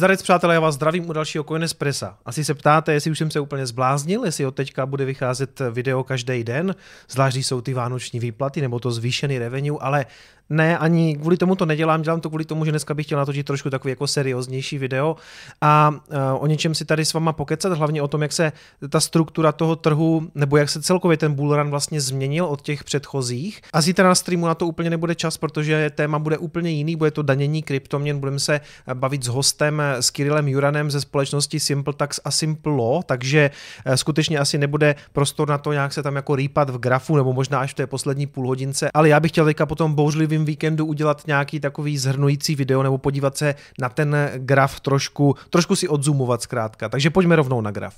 Zdarec přátelé, já vás zdravím u dalšího Coinespressa. Asi se ptáte, jestli už jsem se úplně zbláznil, jestli od teďka bude vycházet video každý den, zvlášť jsou ty vánoční výplaty nebo to zvýšený revenue, ale ne, ani kvůli tomu to nedělám, dělám to kvůli tomu, že dneska bych chtěl natočit trošku takový jako serióznější video a uh, o něčem si tady s váma pokecat, hlavně o tom, jak se ta struktura toho trhu, nebo jak se celkově ten bullrun vlastně změnil od těch předchozích. A zítra na streamu na to úplně nebude čas, protože téma bude úplně jiný, bude to danění kryptoměn, budeme se bavit s hostem, s Kirillem Juranem ze společnosti SimpleTax a Simple Law, takže skutečně asi nebude prostor na to nějak se tam jako rýpat v grafu, nebo možná až v té poslední půl hodince, ale já bych chtěl teďka potom bouřlivým během víkendu udělat nějaký takový zhrnující video nebo podívat se na ten graf trošku, trošku si odzumovat zkrátka. Takže pojďme rovnou na graf.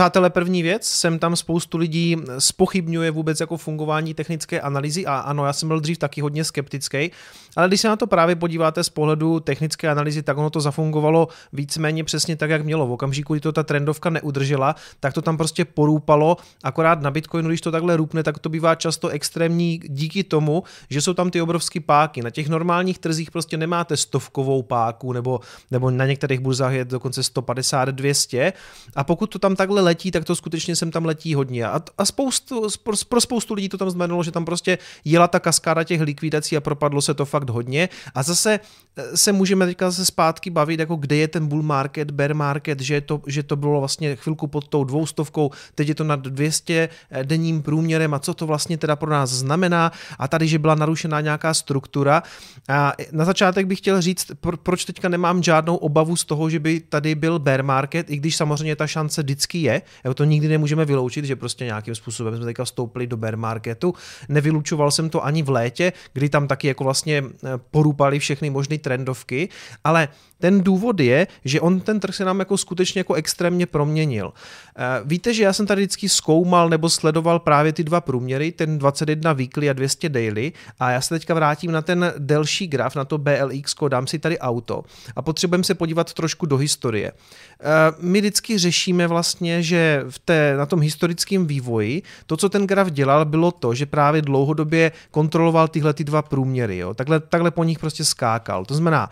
Přátelé, první věc, jsem tam spoustu lidí spochybňuje vůbec jako fungování technické analýzy a ano, já jsem byl dřív taky hodně skeptický, ale když se na to právě podíváte z pohledu technické analýzy, tak ono to zafungovalo víceméně přesně tak, jak mělo. V okamžiku, kdy to ta trendovka neudržela, tak to tam prostě porůpalo, akorát na Bitcoinu, když to takhle růpne, tak to bývá často extrémní díky tomu, že jsou tam ty obrovské páky. Na těch normálních trzích prostě nemáte stovkovou páku, nebo, nebo na některých burzách je dokonce 150, 200 a pokud to tam takhle letí, tak to skutečně sem tam letí hodně. A, a spoustu, pro, spoustu lidí to tam znamenalo, že tam prostě jela ta kaskáda těch likvidací a propadlo se to fakt hodně. A zase eh, se můžeme teďka zase zpátky bavit, jako kde je ten bull market, bear market, že to, že to bylo vlastně chvilku pod tou dvoustovkou, teď je to nad 200 eh, denním průměrem a co to vlastně teda pro nás znamená a tady, že byla narušená nějaká struktura. A na začátek bych chtěl říct, proč teďka nemám žádnou obavu z toho, že by tady byl bear market, i když samozřejmě ta šance vždycky je, jako to nikdy nemůžeme vyloučit, že prostě nějakým způsobem jsme teďka vstoupili do bear marketu. Nevylučoval jsem to ani v létě, kdy tam taky jako vlastně eh, porupali všechny možné trendovky, ale ten důvod je, že on ten trh se nám jako skutečně jako extrémně proměnil. Eh, víte, že já jsem tady vždycky zkoumal nebo sledoval právě ty dva průměry, ten 21 weekly a 200 daily a já se teďka vrátím na ten delší graf, na to BLX, dám si tady auto a potřebujeme se podívat trošku do historie. Eh, my vždycky řešíme vlastně, že v té, na tom historickém vývoji to, co ten graf dělal, bylo to, že právě dlouhodobě kontroloval tyhle ty dva průměry. Jo? Takhle, takhle po nich prostě skákal. To znamená,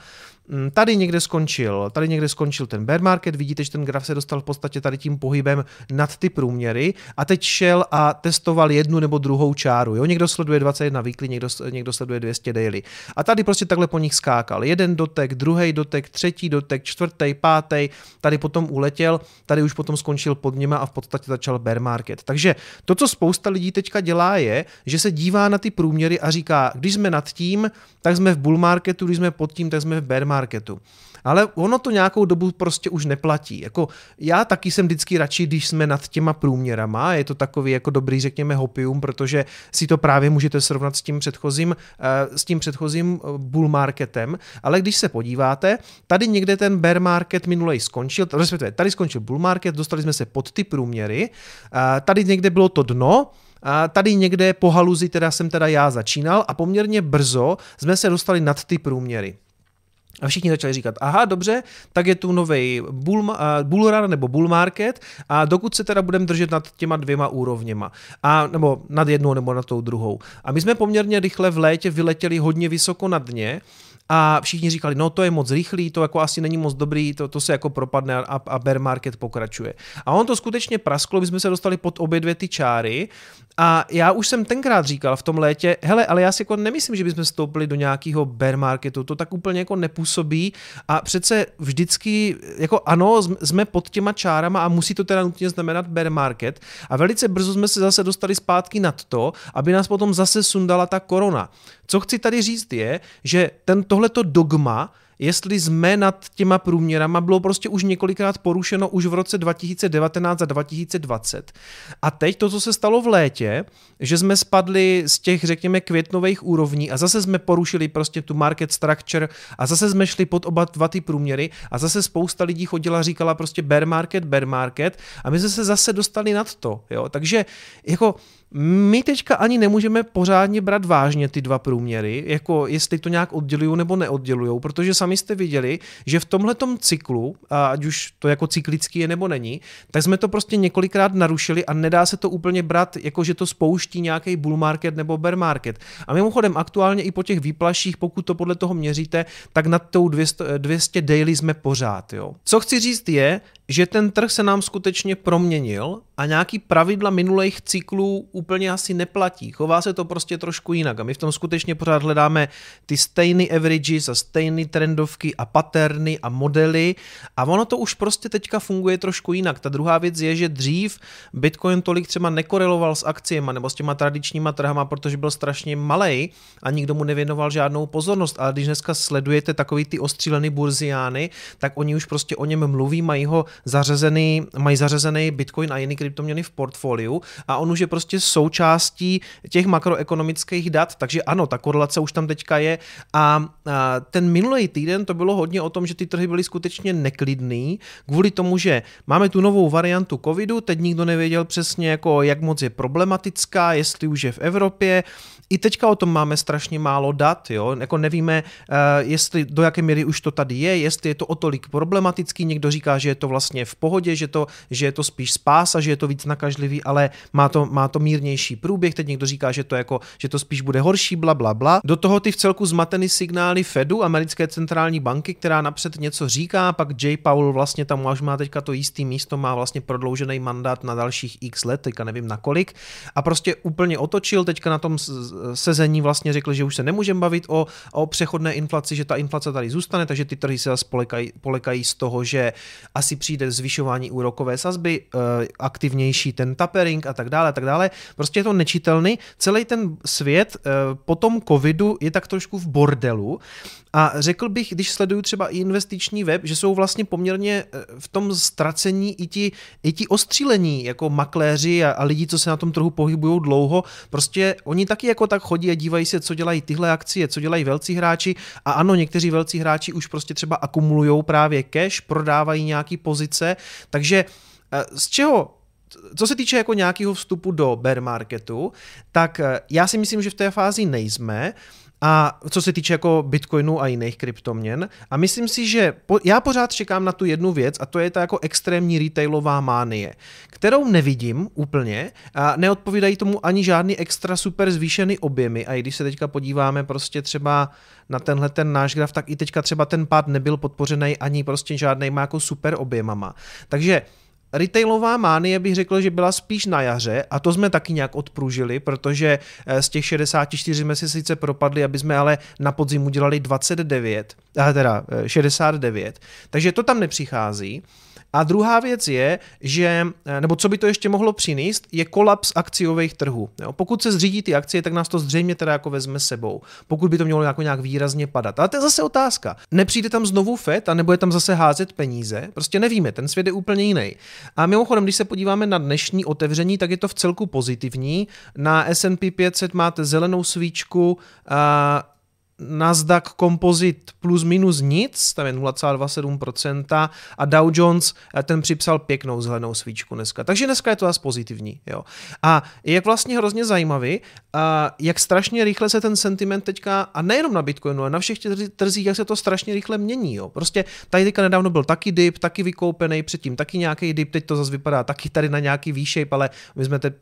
tady někde skončil, tady někde skončil ten bear market, vidíte, že ten graf se dostal v podstatě tady tím pohybem nad ty průměry a teď šel a testoval jednu nebo druhou čáru. Jo? Někdo sleduje 21 weekly, někdo, někdo sleduje 200 daily. A tady prostě takhle po nich skákal. Jeden dotek, druhý dotek, třetí dotek, čtvrtý, pátý, tady potom uletěl, tady už potom skončil pod něma a v podstatě začal bear market. Takže to, co spousta lidí teďka dělá, je, že se dívá na ty průměry a říká, když jsme nad tím, tak jsme v bull marketu, když jsme pod tím, tak jsme v bear marketu marketu. Ale ono to nějakou dobu prostě už neplatí. Jako já taky jsem vždycky radši, když jsme nad těma průměrama, je to takový jako dobrý, řekněme, hopium, protože si to právě můžete srovnat s tím předchozím, eh, s tím předchozím eh, bull marketem, ale když se podíváte, tady někde ten bear market minulej skončil, respektive tady skončil bull market, dostali jsme se pod ty průměry, eh, tady někde bylo to dno, a tady někde po haluzi teda jsem teda já začínal a poměrně brzo jsme se dostali nad ty průměry. A všichni začali říkat, aha, dobře, tak je tu nový bull, uh, bull run nebo bull market a dokud se teda budeme držet nad těma dvěma úrovněma, a, nebo nad jednou nebo nad tou druhou. A my jsme poměrně rychle v létě vyletěli hodně vysoko na dně, a všichni říkali, no to je moc rychlý, to jako asi není moc dobrý, to, to se jako propadne a, a bear market pokračuje. A on to skutečně prasklo, my jsme se dostali pod obě dvě ty čáry a já už jsem tenkrát říkal v tom létě, hele, ale já si jako nemyslím, že bychom vstoupili do nějakého bear marketu, to tak úplně jako nepůsobí a přece vždycky, jako ano, jsme pod těma čárama a musí to teda nutně znamenat bear market a velice brzo jsme se zase dostali zpátky nad to, aby nás potom zase sundala ta korona. Co chci tady říct je, že ten tohleto dogma jestli jsme nad těma průměrama, bylo prostě už několikrát porušeno už v roce 2019 a 2020. A teď to, co se stalo v létě, že jsme spadli z těch, řekněme, květnových úrovní a zase jsme porušili prostě tu market structure a zase jsme šli pod oba dva ty průměry a zase spousta lidí chodila říkala prostě bear market, bear market a my jsme se zase dostali nad to. Jo? Takže jako my teďka ani nemůžeme pořádně brát vážně ty dva průměry, jako jestli to nějak oddělují nebo neoddělují, protože sami jste viděli, že v tomhletom cyklu, ať už to jako cyklický je nebo není, tak jsme to prostě několikrát narušili a nedá se to úplně brát, jako že to spouští nějaký bull market nebo bear market. A mimochodem aktuálně i po těch výplaších, pokud to podle toho měříte, tak nad tou 200, 200 daily jsme pořád. Jo. Co chci říct je, že ten trh se nám skutečně proměnil a nějaký pravidla minulých cyklů úplně asi neplatí. Chová se to prostě trošku jinak a my v tom skutečně pořád hledáme ty stejné averages a stejné trendovky a paterny a modely a ono to už prostě teďka funguje trošku jinak. Ta druhá věc je, že dřív Bitcoin tolik třeba nekoreloval s akciemi nebo s těma tradičníma trhama, protože byl strašně malý a nikdo mu nevěnoval žádnou pozornost. Ale když dneska sledujete takový ty ostřílený burziány, tak oni už prostě o něm mluví, mají ho zařazený, mají zařazený Bitcoin a jiný kryptoměny v portfoliu a on už je prostě součástí těch makroekonomických dat, takže ano, ta korelace už tam teďka je. A, ten minulý týden to bylo hodně o tom, že ty trhy byly skutečně neklidný kvůli tomu, že máme tu novou variantu covidu, teď nikdo nevěděl přesně jako jak moc je problematická, jestli už je v Evropě, i teďka o tom máme strašně málo dat, jo? jako nevíme, uh, jestli do jaké míry už to tady je, jestli je to o tolik problematický, někdo říká, že je to vlastně v pohodě, že, to, že je to spíš spása, že je to víc nakažlivý, ale má to, má to mírnější průběh, teď někdo říká, že to, jako, že to spíš bude horší, bla, bla, bla. Do toho ty v celku zmatený signály Fedu, americké centrální banky, která napřed něco říká, pak J. Powell vlastně tam už má teďka to jistý místo, má vlastně prodloužený mandát na dalších x let, teďka nevím na kolik, a prostě úplně otočil, teďka na tom sezení vlastně řekl, že už se nemůžeme bavit o, o přechodné inflaci, že ta inflace tady zůstane, takže ty trhy se zase polekají, polekají z toho, že asi přijde zvyšování úrokové sazby, eh, aktivnější ten tapering a tak dále, a tak dále. Prostě je to nečitelný. Celý ten svět eh, po tom covidu je tak trošku v bordelu. A řekl bych, když sleduju třeba i investiční web, že jsou vlastně poměrně eh, v tom ztracení i ti, i ti ostřílení, jako makléři a, a lidi, co se na tom trhu pohybují dlouho, prostě oni taky jako tak chodí a dívají se, co dělají tyhle akcie, co dělají velcí hráči. A ano, někteří velcí hráči už prostě třeba akumulují právě cash, prodávají nějaký pozice, takže eh, z čeho co se týče jako nějakého vstupu do bear marketu, tak eh, já si myslím, že v té fázi nejsme. A co se týče jako Bitcoinu a jiných kryptoměn. A myslím si, že po, já pořád čekám na tu jednu věc a to je ta jako extrémní retailová mánie, kterou nevidím úplně a neodpovídají tomu ani žádný extra super zvýšený objemy. A i když se teďka podíváme prostě třeba na tenhle ten náš graf, tak i teďka třeba ten pád nebyl podpořený ani prostě žádnýma jako super objemama. Takže Retailová mánie bych řekl, že byla spíš na jaře a to jsme taky nějak odpružili, protože eh, z těch 64 jsme si sice propadli, aby jsme ale na podzim udělali 29, teda 69, eh, takže to tam nepřichází. A druhá věc je, že, eh, nebo co by to ještě mohlo přinést, je kolaps akciových trhů. Jo? Pokud se zřídí ty akcie, tak nás to zřejmě teda jako vezme sebou. Pokud by to mělo jako nějak výrazně padat. Ale to je zase otázka. Nepřijde tam znovu FED a nebo je tam zase házet peníze? Prostě nevíme, ten svět je úplně jiný. A mimochodem, když se podíváme na dnešní otevření, tak je to v celku pozitivní. Na S&P 500 máte zelenou svíčku, a Nasdaq Composite plus minus nic, tam je 0,27% a Dow Jones eh, ten připsal pěknou zelenou svíčku dneska. Takže dneska je to zase pozitivní. Jo. A je vlastně hrozně zajímavý, a jak strašně rychle se ten sentiment teďka, a nejenom na Bitcoinu, ale na všech těch trzích, jak se to strašně rychle mění. Jo. Prostě tady teďka nedávno byl taky dip, taky vykoupený, předtím taky nějaký dip, teď to zase vypadá taky tady na nějaký výšejp, ale my jsme teď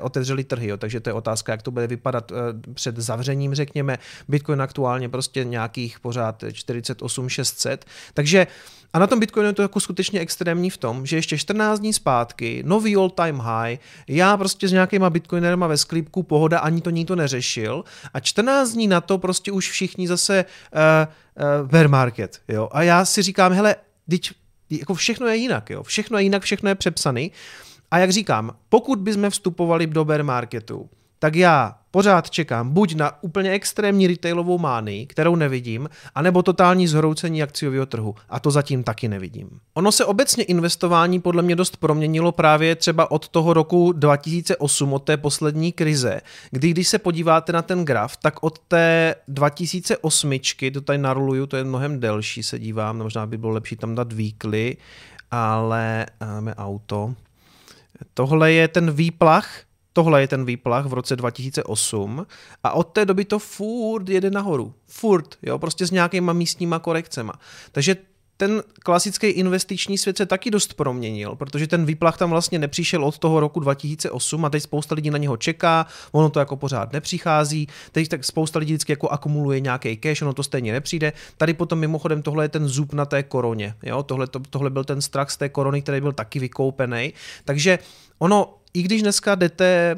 otevřeli trhy, jo, takže to je otázka, jak to bude vypadat eh, před zavřením, řekněme. Bitcoin aktuálně prostě nějakých pořád 48 600. Takže a na tom Bitcoinu je to jako skutečně extrémní v tom, že ještě 14 dní zpátky, nový all time high, já prostě s nějakýma bitcoinerama ve sklípku, pohoda, ani to nikdo neřešil a 14 dní na to prostě už všichni zase uh, uh, bear market, jo. A já si říkám, hele, teď jako všechno je jinak, jo. Všechno je jinak, všechno je přepsaný. A jak říkám, pokud bychom vstupovali do bear marketu, tak já pořád čekám buď na úplně extrémní retailovou mánii, kterou nevidím, anebo totální zhroucení akciového trhu. A to zatím taky nevidím. Ono se obecně investování podle mě dost proměnilo právě třeba od toho roku 2008, od té poslední krize, kdy když se podíváte na ten graf, tak od té 2008, to tady naruluju, to je mnohem delší, se dívám, možná by bylo lepší tam dát weekly, ale máme auto. Tohle je ten výplach Tohle je ten výplach v roce 2008 a od té doby to furt jede nahoru. Furt, jo, prostě s nějakýma místníma korekcema. Takže ten klasický investiční svět se taky dost proměnil, protože ten výplach tam vlastně nepřišel od toho roku 2008 a teď spousta lidí na něho čeká, ono to jako pořád nepřichází, teď tak spousta lidí vždycky jako akumuluje nějaký cash, ono to stejně nepřijde. Tady potom mimochodem tohle je ten zub na té koroně, jo? Tohle, to, tohle byl ten strach z té korony, který byl taky vykoupený. Takže ono, i když dneska jdete,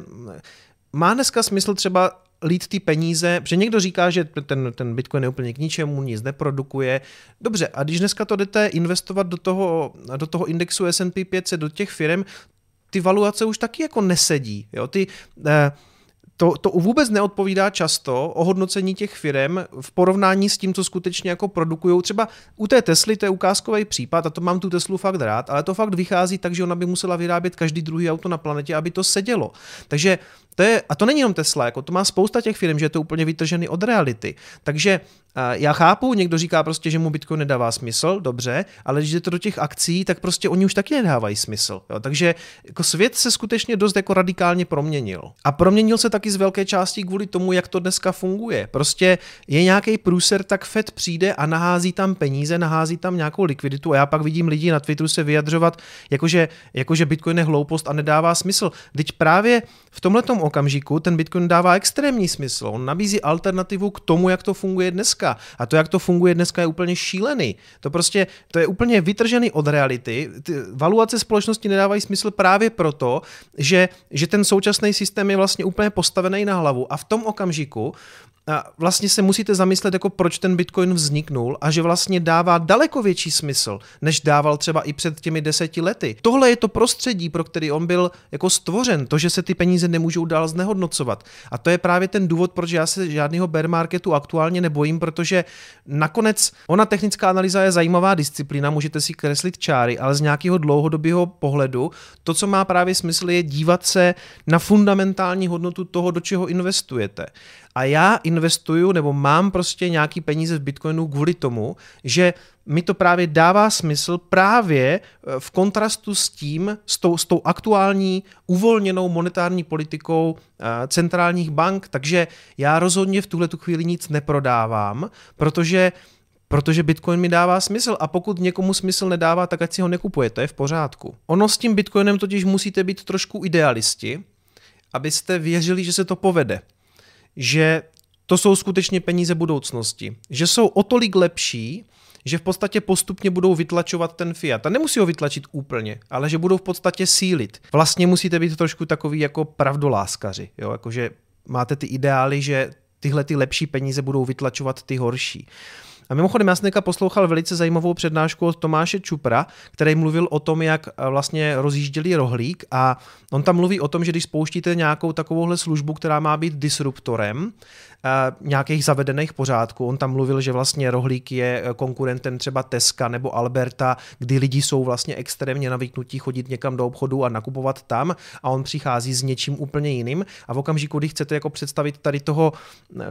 má dneska smysl třeba lít ty peníze, protože někdo říká, že ten, ten Bitcoin je úplně k ničemu, nic neprodukuje. Dobře, a když dneska to jdete investovat do toho, do toho indexu S&P 500, do těch firm, ty valuace už taky jako nesedí. Jo? Ty, eh, to, to vůbec neodpovídá často o hodnocení těch firm v porovnání s tím, co skutečně jako produkují. Třeba u té Tesly to je ukázkový případ a to mám tu Teslu fakt rád, ale to fakt vychází tak, že ona by musela vyrábět každý druhý auto na planetě, aby to sedělo. Takže to je, a to není jenom Tesla, jako to má spousta těch firm, že je to úplně vytržený od reality. Takže já chápu, někdo říká prostě, že mu Bitcoin nedává smysl, dobře, ale když to do těch akcí, tak prostě oni už taky nedávají smysl. Jo? Takže jako svět se skutečně dost jako radikálně proměnil. A proměnil se taky z velké části kvůli tomu, jak to dneska funguje. Prostě je nějaký průser, tak Fed přijde a nahází tam peníze, nahází tam nějakou likviditu a já pak vidím lidi na Twitteru se vyjadřovat, jakože, jakože Bitcoin je hloupost a nedává smysl. Teď právě v tomhle okamžiku ten Bitcoin dává extrémní smysl. On nabízí alternativu k tomu, jak to funguje dneska. A to, jak to funguje dneska, je úplně šílený. To prostě, to je úplně vytržený od reality. Ty valuace společnosti nedávají smysl právě proto, že, že ten současný systém je vlastně úplně postavený na hlavu. A v tom okamžiku vlastně se musíte zamyslet, jako proč ten Bitcoin vzniknul a že vlastně dává daleko větší smysl, než dával třeba i před těmi deseti lety. Tohle je to prostředí, pro který on byl jako stvořen, to, že se ty peníze nemůžou dál znehodnocovat. A to je právě ten důvod, proč já se žádného bear marketu aktuálně nebojím, protože nakonec ona technická analýza je zajímavá disciplína, můžete si kreslit čáry, ale z nějakého dlouhodobého pohledu to, co má právě smysl, je dívat se na fundamentální hodnotu toho, do čeho investujete. A já investuju nebo mám prostě nějaký peníze v Bitcoinu kvůli tomu, že mi to právě dává smysl právě eh, v kontrastu s tím, s tou, s tou aktuální uvolněnou monetární politikou eh, centrálních bank, takže já rozhodně v tuhle tu chvíli nic neprodávám, protože Protože Bitcoin mi dává smysl. A pokud někomu smysl nedává, tak ať si ho nekupuje, to je v pořádku. Ono s tím Bitcoinem totiž musíte být trošku idealisti, abyste věřili, že se to povede že to jsou skutečně peníze budoucnosti, že jsou o tolik lepší, že v podstatě postupně budou vytlačovat ten fiat. A nemusí ho vytlačit úplně, ale že budou v podstatě sílit. Vlastně musíte být trošku takový jako pravdoláskaři, jo? Jakože máte ty ideály, že tyhle ty lepší peníze budou vytlačovat ty horší. A mimochodem, já jsem poslouchal velice zajímavou přednášku od Tomáše Čupra, který mluvil o tom, jak eh, vlastně rozjížděli rohlík. A on tam mluví o tom, že když spouštíte nějakou takovouhle službu, která má být disruptorem, nějakých zavedených pořádků. On tam mluvil, že vlastně Rohlík je e, konkurentem třeba Teska nebo Alberta, kdy lidi jsou vlastně extrémně navyknutí chodit někam do obchodu a nakupovat tam a on přichází s něčím úplně jiným a v okamžiku, kdy chcete jako představit tady toho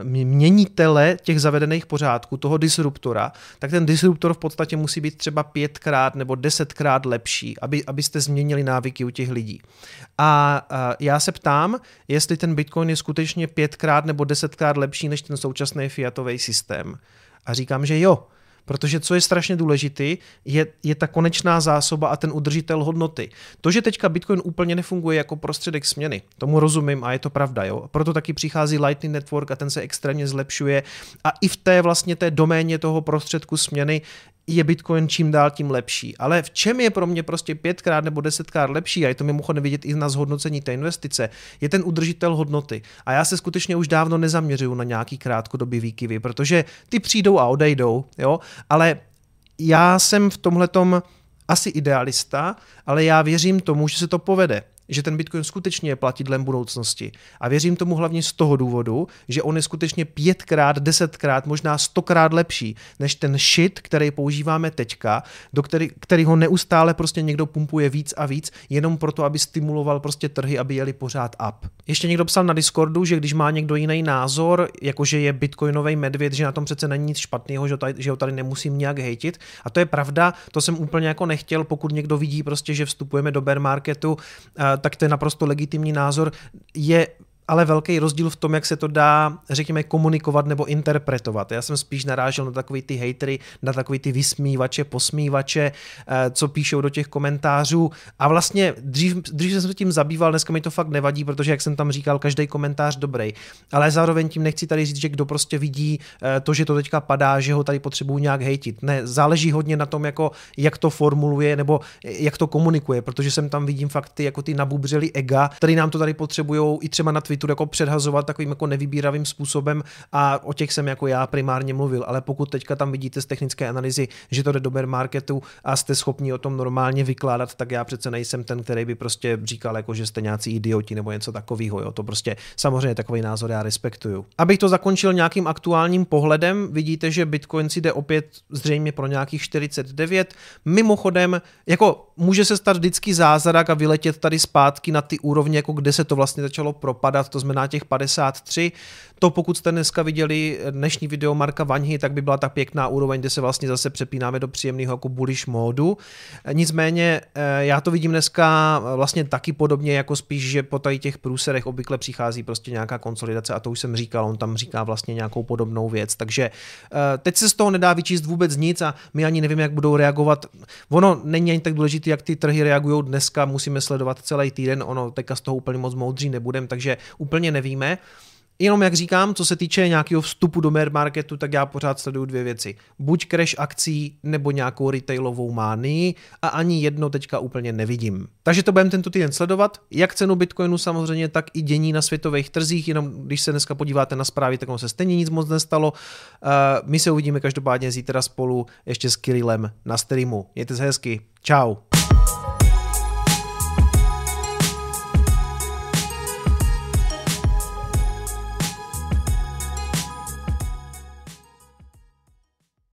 měnitele těch zavedených pořádků, toho disruptora, tak ten disruptor v podstatě musí být třeba pětkrát nebo desetkrát lepší, aby, abyste změnili návyky u těch lidí. A já se ptám, jestli ten Bitcoin je skutečně pětkrát nebo desetkrát lepší než ten současný fiatový systém. A říkám, že jo, Protože co je strašně důležitý, je, je ta konečná zásoba a ten udržitel hodnoty. To, že teďka Bitcoin úplně nefunguje jako prostředek směny, tomu rozumím a je to pravda. Jo? Proto taky přichází Lightning Network a ten se extrémně zlepšuje a i v té vlastně té doméně toho prostředku směny je Bitcoin čím dál tím lepší. Ale v čem je pro mě prostě pětkrát nebo desetkrát lepší, a je to mimochodem vidět i na zhodnocení té investice, je ten udržitel hodnoty. A já se skutečně už dávno nezaměřuju na nějaký krátkodobý výkyvy, protože ty přijdou a odejdou, jo, ale já jsem v tomhletom asi idealista, ale já věřím tomu, že se to povede že ten Bitcoin skutečně je platidlem budoucnosti. A věřím tomu hlavně z toho důvodu, že on je skutečně pětkrát, desetkrát, možná stokrát lepší než ten shit, který používáme teďka, do který, který ho neustále prostě někdo pumpuje víc a víc, jenom proto, aby stimuloval prostě trhy, aby jeli pořád up. Ještě někdo psal na Discordu, že když má někdo jiný názor, jakože je bitcoinový medvěd, že na tom přece není nic špatného, že, že ho tady nemusím nějak hejtit. A to je pravda, to jsem úplně jako nechtěl, pokud někdo vidí prostě, že vstupujeme do bear marketu, tak to je naprosto legitimní názor. Je ale velký rozdíl v tom, jak se to dá, řekněme, komunikovat nebo interpretovat. Já jsem spíš narážel na takový ty hatery, na takový ty vysmívače, posmívače, eh, co píšou do těch komentářů. A vlastně dřív, dřív jsem se tím zabýval, dneska mi to fakt nevadí, protože, jak jsem tam říkal, každý komentář dobrý. Ale zároveň tím nechci tady říct, že kdo prostě vidí eh, to, že to teďka padá, že ho tady potřebují nějak hejtit. Ne, záleží hodně na tom, jako, jak to formuluje nebo jak to komunikuje, protože jsem tam vidím fakt ty, jako ty nabubřely ega, který nám to tady potřebují i třeba na Twitteru Twitteru jako předhazovat takovým jako nevybíravým způsobem a o těch jsem jako já primárně mluvil, ale pokud teďka tam vidíte z technické analýzy, že to jde do bear marketu a jste schopni o tom normálně vykládat, tak já přece nejsem ten, který by prostě říkal, jako, že jste nějací idioti nebo něco takového. Jo. To prostě samozřejmě takový názor já respektuju. Abych to zakončil nějakým aktuálním pohledem, vidíte, že Bitcoin si jde opět zřejmě pro nějakých 49. Mimochodem, jako může se stát vždycky zázrak a vyletět tady zpátky na ty úrovně, jako kde se to vlastně začalo propadat to znamená těch 53. To pokud jste dneska viděli dnešní video Marka Vaňhy, tak by byla ta pěkná úroveň, kde se vlastně zase přepínáme do příjemného jako bullish módu. Nicméně eh, já to vidím dneska vlastně taky podobně, jako spíš, že po tady těch průserech obvykle přichází prostě nějaká konsolidace a to už jsem říkal, on tam říká vlastně nějakou podobnou věc. Takže eh, teď se z toho nedá vyčíst vůbec nic a my ani nevíme, jak budou reagovat. Ono není ani tak důležité, jak ty trhy reagují dneska, musíme sledovat celý týden, ono teďka z toho úplně moc moudří nebudem, takže úplně nevíme. Jenom jak říkám, co se týče nějakého vstupu do bear marketu, tak já pořád sleduju dvě věci. Buď crash akcí, nebo nějakou retailovou mánii a ani jedno teďka úplně nevidím. Takže to budeme tento týden sledovat, jak cenu Bitcoinu samozřejmě, tak i dění na světových trzích, jenom když se dneska podíváte na zprávy, tak ono se stejně nic moc nestalo. Uh, my se uvidíme každopádně zítra spolu ještě s Kirillem na streamu. Mějte se hezky. Ciao.